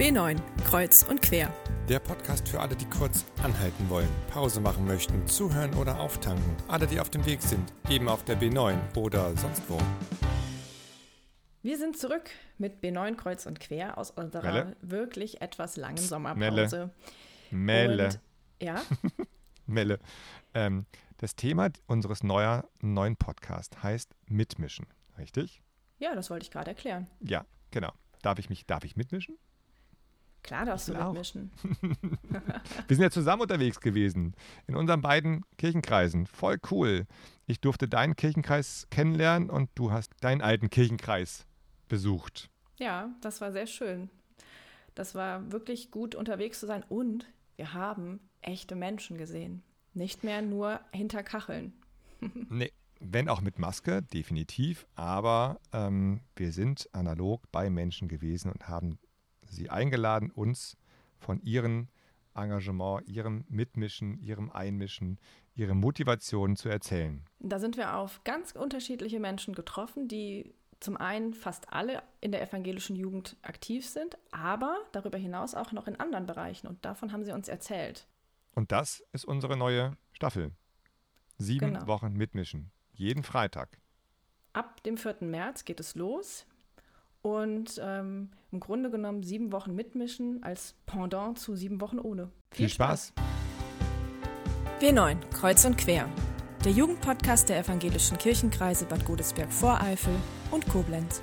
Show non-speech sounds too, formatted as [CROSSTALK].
B9, Kreuz und Quer. Der Podcast für alle, die kurz anhalten wollen, Pause machen möchten, zuhören oder auftanken. Alle, die auf dem Weg sind, eben auf der B9 oder sonst wo. Wir sind zurück mit B9 Kreuz und Quer aus unserer Melle? wirklich etwas langen Melle. Sommerpause. Melle. Und, ja, [LAUGHS] Melle. Ähm, das Thema unseres neuer, neuen Podcasts heißt Mitmischen, richtig? ja, das wollte ich gerade erklären. Ja, genau. Darf ich mich, darf ich mitmischen? Klar darfst du mitmischen. [LAUGHS] Wir sind ja zusammen unterwegs gewesen in unseren beiden Kirchenkreisen. Voll cool. Ich durfte deinen Kirchenkreis kennenlernen und du hast deinen alten Kirchenkreis besucht. Ja, das war sehr schön. Das war wirklich gut unterwegs zu sein und wir haben echte Menschen gesehen. Nicht mehr nur hinter Kacheln. [LAUGHS] Nee, wenn auch mit Maske, definitiv. Aber ähm, wir sind analog bei Menschen gewesen und haben sie eingeladen, uns von ihrem Engagement, ihrem Mitmischen, ihrem Einmischen, ihre Motivation zu erzählen. Da sind wir auf ganz unterschiedliche Menschen getroffen, die zum einen fast alle in der evangelischen Jugend aktiv sind, aber darüber hinaus auch noch in anderen Bereichen. Und davon haben sie uns erzählt. Und das ist unsere neue Staffel. Sieben Genau. Wochen Mitmischen. Jeden Freitag. Ab dem 4. März geht es los. Und ähm, im Grunde genommen sieben Wochen mitmischen als Pendant zu sieben Wochen ohne. Viel Spaß. W9, Kreuz und Quer. Der Jugendpodcast der evangelischen Kirchenkreise Bad Godesberg-Voreifel und Koblenz.